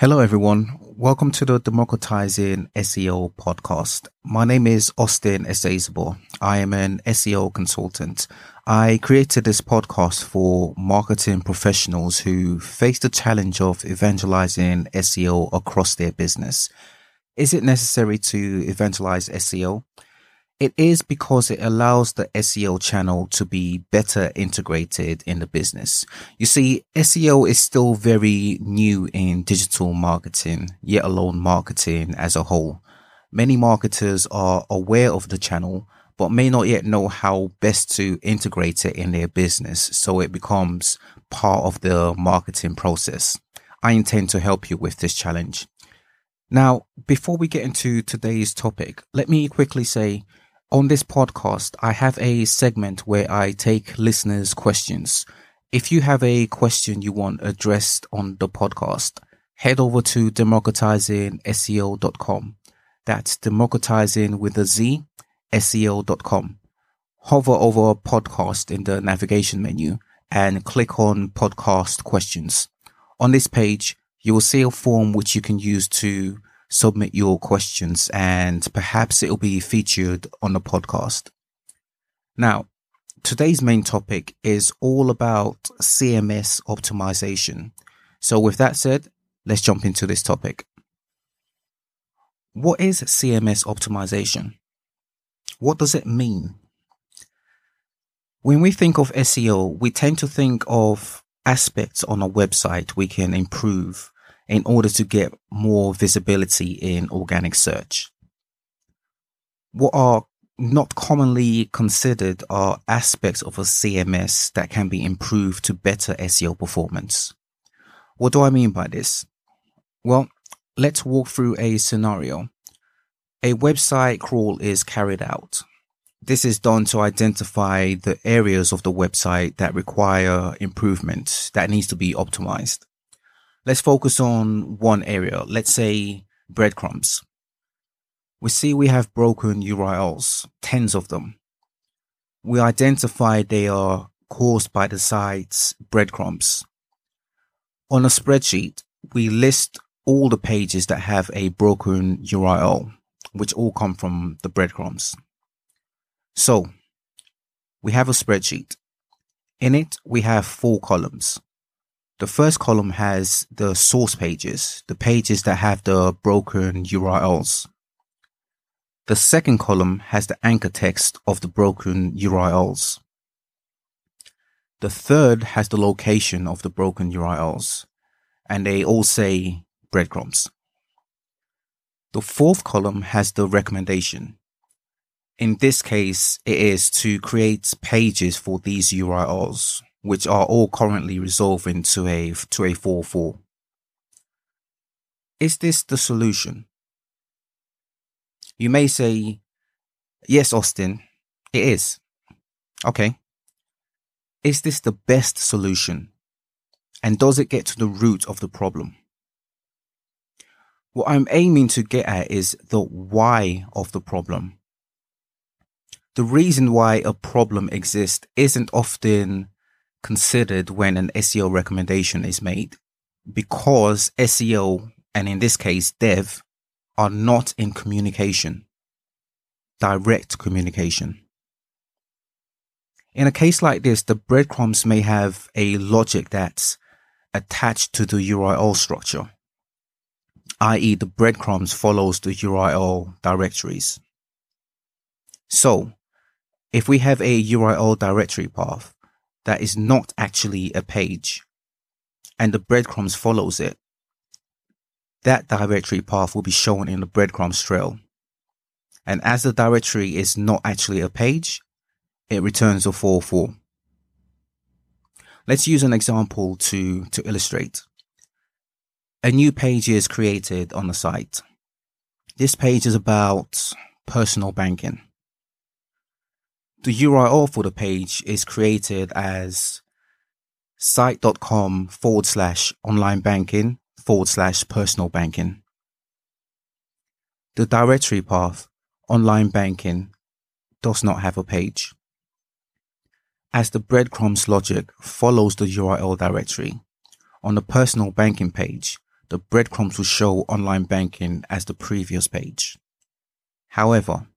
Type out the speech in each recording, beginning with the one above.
Hello, everyone. Welcome to the Democratizing SEO podcast. My name is Austin Esezobor. I am an SEO consultant. I created this podcast for marketing professionals who face the challenge of evangelizing SEO across their business. Is it necessary to evangelize SEO? It is because it allows the SEO channel to be better integrated in the business. You see, SEO is still very new in digital marketing, yet alone marketing as a whole. Many marketers are aware of the channel, but may not yet know how best to integrate it in their business so it becomes part of the marketing process. I intend to help you with this challenge. Now, before we get into today's topic, let me quickly say on this podcast, I have a segment where I take listeners' questions. If you have a question you want addressed on the podcast, head over to democratizingseo.com. That's democratizing with a Z, SEO.com. Hover over podcast in the navigation menu and click on podcast questions. On this page, you will see a form which you can use to submit your questions and perhaps it'll be featured on the podcast. Now, today's main topic is all about CMS optimization. So with that said, let's jump into this topic. What is CMS optimization? What does it mean? When we think of SEO, we tend to think of aspects on a website we can improve in order to get more visibility in organic search. What are not commonly considered are aspects of a CMS that can be improved to better SEO performance. What do I mean by this? Well, let's walk through a scenario. A website crawl is carried out. This is done to identify the areas of the website that require improvement that needs to be optimized. Let's focus on one area. Let's say breadcrumbs. We see we have broken URLs, tens of them. We identify they are caused by the site's breadcrumbs. On a spreadsheet, we list all the pages that have a broken URL, which all come from the breadcrumbs. So we have a spreadsheet. In it, we have four columns. The first column has the source pages, the pages that have the broken URLs. The second column has the anchor text of the broken URLs. The third has the location of the broken URLs, and they all say breadcrumbs. The fourth column has the recommendation. In this case, it is to create pages for these URLs which are all currently resolving to a to a 4-4. Is this the solution? You may say, yes, Austin, it is. Okay. Is this the best solution? And does it get to the root of the problem? What I'm aiming to get at is the why of the problem. The reason why a problem exists isn't often considered when an SEO recommendation is made because SEO and in this case dev are not in communication, direct communication. In a case like this, the breadcrumbs may have a logic that's attached to the URL structure, i.e. the breadcrumbs follows the URL directories. So if we have a URL directory path, that is not actually a page and the breadcrumbs follows it, that directory path will be shown in the breadcrumbs trail. And as the directory is not actually a page, it returns a 4-4. Let's use an example to, to illustrate. A new page is created on the site. This page is about personal banking. The URL for the page is created as site.com forward slash online banking forward slash personal banking. The directory path online banking does not have a page. As the breadcrumbs logic follows the URL directory, on the personal banking page, the breadcrumbs will show online banking as the previous page. However,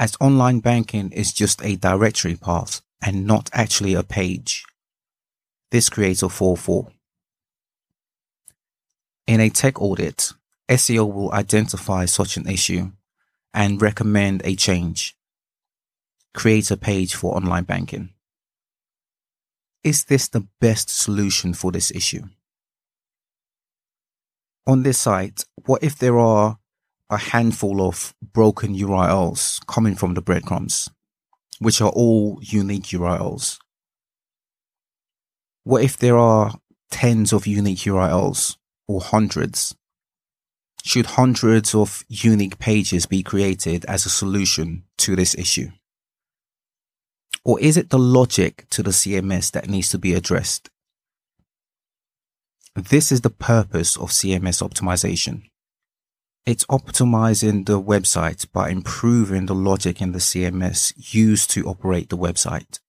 as online banking is just a directory path and not actually a page, this creates a 4-4. In a tech audit, SEO will identify such an issue and recommend a change. Create a page for online banking. Is this the best solution for this issue? On this site, what if there are a handful of broken URLs coming from the breadcrumbs, which are all unique URLs? What if there are tens of unique URLs or hundreds? Should hundreds of unique pages be created as a solution to this issue? Or is it the logic to the CMS that needs to be addressed? This is the purpose of CMS optimization. It's optimizing the website by improving the logic in the CMS used to operate the website.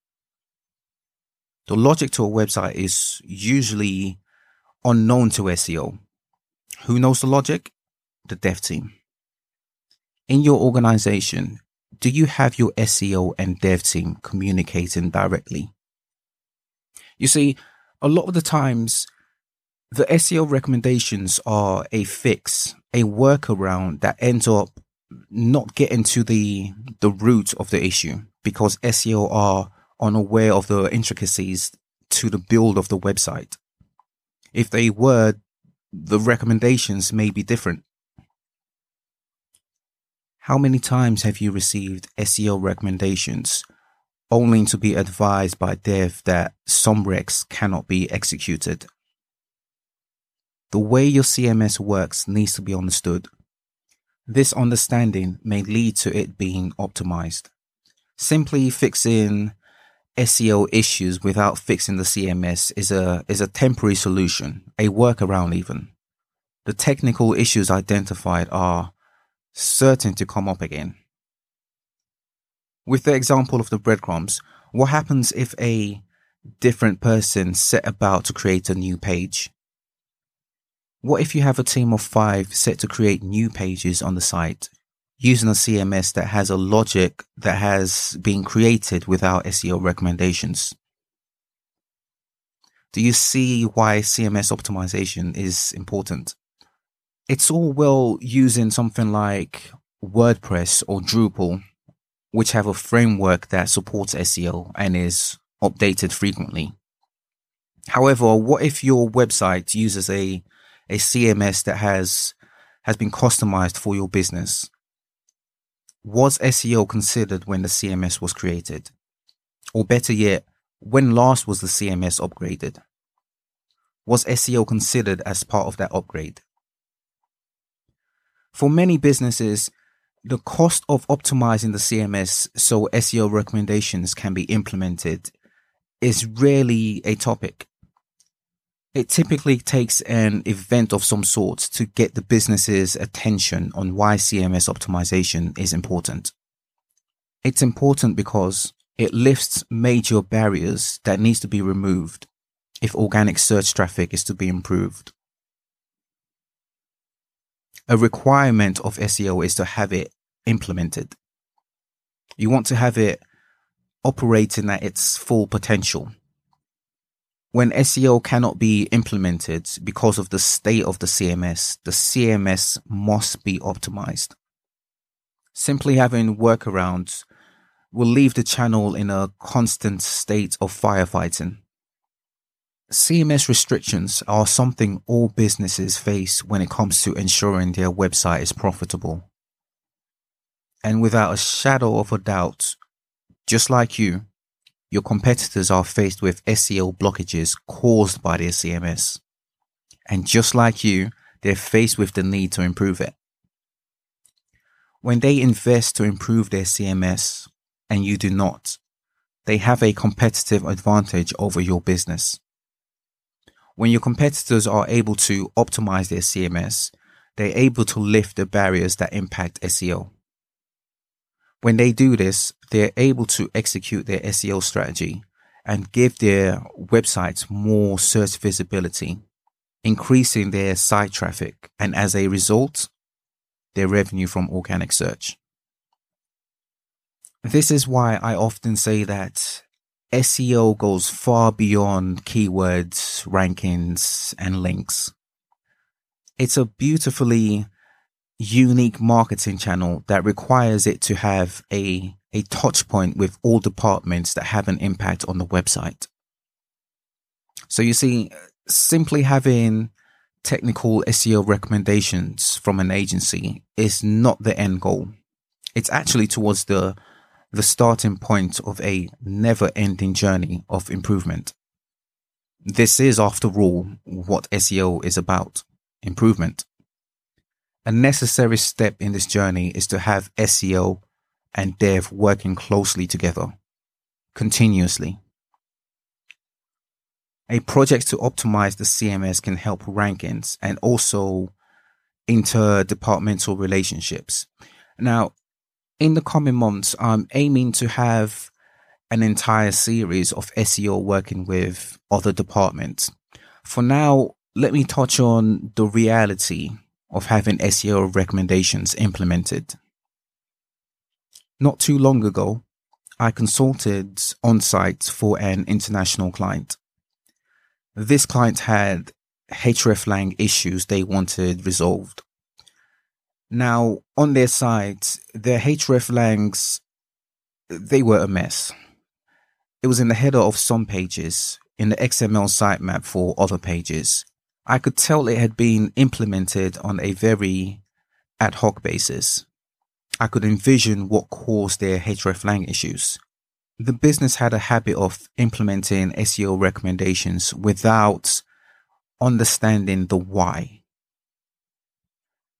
The logic to a website is usually unknown to SEO. Who knows the logic? The dev team. In your organization, do you have your SEO and dev team communicating directly? You see, a lot of the times, the SEO recommendations are a fix, a workaround that ends up not getting to the the root of the issue because SEO are unaware of the intricacies to the build of the website. If they were, the recommendations may be different. How many times have you received SEO recommendations only to be advised by dev that some recs cannot be executed? The way your CMS works needs to be understood. This understanding may lead to it being optimized. Simply fixing SEO issues without fixing the CMS is a, is a temporary solution, a workaround even. The technical issues identified are certain to come up again. With the example of the breadcrumbs, what happens if a different person set about to create a new page? What if you have a team of five set to create new pages on the site using a CMS that has a logic that has been created without SEO recommendations. Do you see why CMS optimization is important? It's all well using something like WordPress or Drupal, which have a framework that supports SEO and is updated frequently. However, what if your website uses a, a CMS that has, has been customized for your business? Was SEO considered when the CMS was created? Or better yet, when last was the CMS upgraded? Was SEO considered as part of that upgrade? For many businesses, the cost of optimizing the CMS so SEO recommendations can be implemented is rarely a topic. It typically takes an event of some sort to get the business's attention on why CMS optimization is important. It's important because it lifts major barriers that needs to be removed if organic search traffic is to be improved. A requirement of SEO is to have it implemented. You want to have it operating at its full potential when SEO cannot be implemented because of the state of the CMS, the CMS must be optimized. Simply having workarounds will leave the channel in a constant state of firefighting. CMS restrictions are something all businesses face when it comes to ensuring their website is profitable. And without a shadow of a doubt, just like you, your competitors are faced with SEO blockages caused by their CMS. And just like you, they're faced with the need to improve it. When they invest to improve their CMS and you do not, they have a competitive advantage over your business. When your competitors are able to optimize their CMS, they're able to lift the barriers that impact SEO. When they do this, they're able to execute their SEO strategy and give their websites more search visibility increasing their site traffic and as a result, their revenue from organic search. This is why I often say that SEO goes far beyond keywords, rankings, and links. It's a beautifully unique marketing channel that requires it to have a, a touch point with all departments that have an impact on the website. So you see, simply having technical SEO recommendations from an agency is not the end goal. It's actually towards the the starting point of a never ending journey of improvement. This is, after all, what SEO is about improvement. A necessary step in this journey is to have SEO and dev working closely together, continuously. A project to optimize the CMS can help rankings and also interdepartmental relationships. Now, in the coming months, I'm aiming to have an entire series of SEO working with other departments. For now, let me touch on the reality of having SEO recommendations implemented. Not too long ago, I consulted on site for an international client. This client had hreflang issues they wanted resolved. Now, on their site, their hreflangs, they were a mess. It was in the header of some pages, in the XML sitemap for other pages, I could tell it had been implemented on a very ad hoc basis. I could envision what caused their hreflang issues. The business had a habit of implementing SEO recommendations without understanding the why.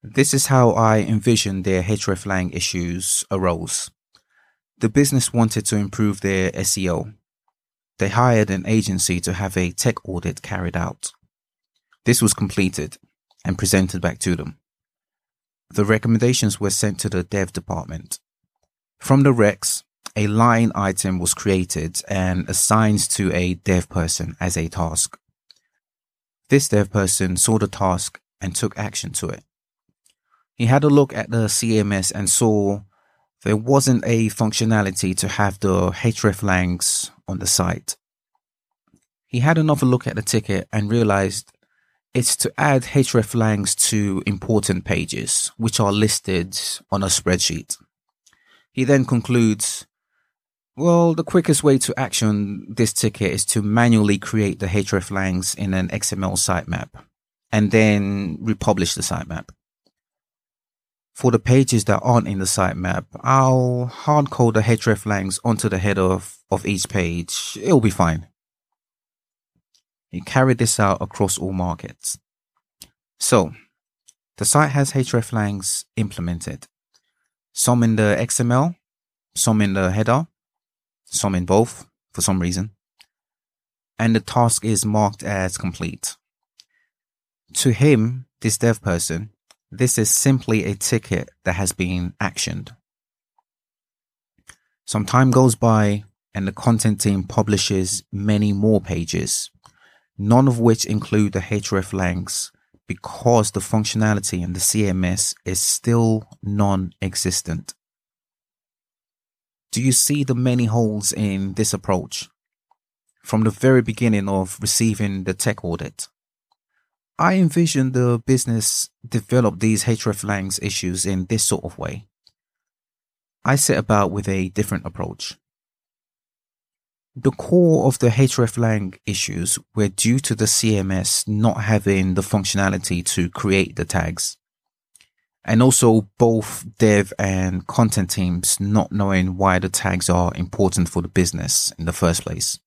This is how I envisioned their hreflang issues arose. The business wanted to improve their SEO. They hired an agency to have a tech audit carried out. This was completed and presented back to them. The recommendations were sent to the dev department. From the recs, a line item was created and assigned to a dev person as a task. This dev person saw the task and took action to it. He had a look at the CMS and saw there wasn't a functionality to have the hreflangs on the site. He had another look at the ticket and realized it's to add hreflangs to important pages, which are listed on a spreadsheet. He then concludes, well, the quickest way to action this ticket is to manually create the hreflangs in an XML sitemap and then republish the sitemap. For the pages that aren't in the sitemap, I'll hardcode the hreflangs onto the header of, of each page. It'll be fine. He carried this out across all markets. So, the site has hreflangs implemented. Some in the XML, some in the header, some in both for some reason. And the task is marked as complete. To him, this dev person, this is simply a ticket that has been actioned. Some time goes by and the content team publishes many more pages none of which include the hreflangs because the functionality in the CMS is still non-existent. Do you see the many holes in this approach? From the very beginning of receiving the tech audit, I envision the business develop these hreflangs issues in this sort of way. I set about with a different approach. The core of the hreflang issues were due to the CMS not having the functionality to create the tags. And also both dev and content teams not knowing why the tags are important for the business in the first place.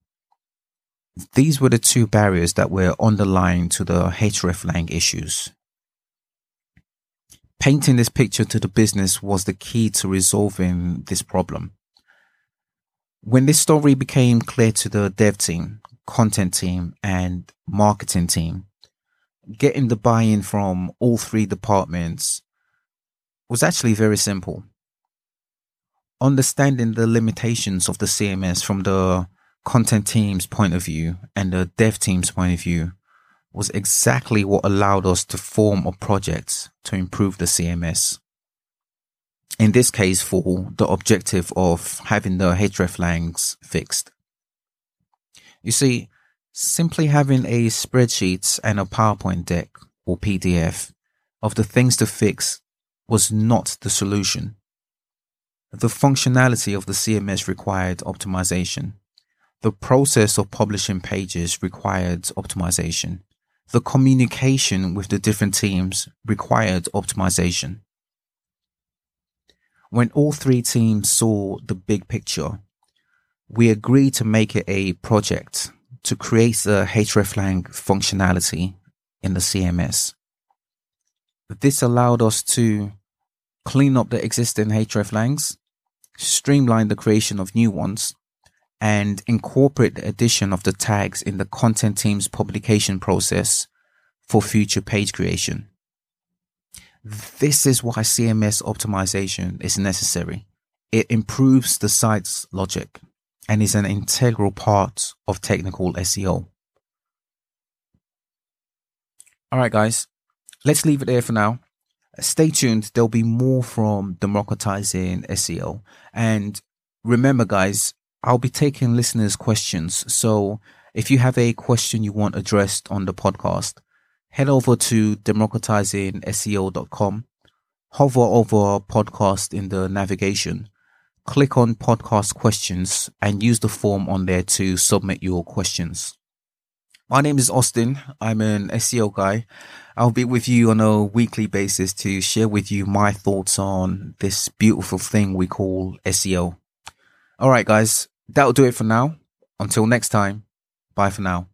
These were the two barriers that were underlying to the hreflang issues. Painting this picture to the business was the key to resolving this problem. When this story became clear to the dev team, content team, and marketing team, getting the buy in from all three departments was actually very simple. Understanding the limitations of the CMS from the content team's point of view and the dev team's point of view was exactly what allowed us to form a project to improve the CMS. In this case, for the objective of having the hreflangs fixed. You see, simply having a spreadsheet and a PowerPoint deck or PDF of the things to fix was not the solution. The functionality of the CMS required optimization. The process of publishing pages required optimization. The communication with the different teams required optimization. When all three teams saw the big picture, we agreed to make it a project to create the hreflang functionality in the CMS. This allowed us to clean up the existing hreflangs, streamline the creation of new ones, and incorporate the addition of the tags in the content team's publication process for future page creation. This is why CMS optimization is necessary. It improves the site's logic and is an integral part of technical SEO. All right, guys, let's leave it there for now. Stay tuned. There'll be more from democratizing SEO. And remember, guys, I'll be taking listeners' questions. So if you have a question you want addressed on the podcast, head over to democratizingseo.com, hover over podcast in the navigation, click on podcast questions and use the form on there to submit your questions. My name is Austin. I'm an SEO guy. I'll be with you on a weekly basis to share with you my thoughts on this beautiful thing we call SEO. All right, guys, that'll do it for now. Until next time, bye for now.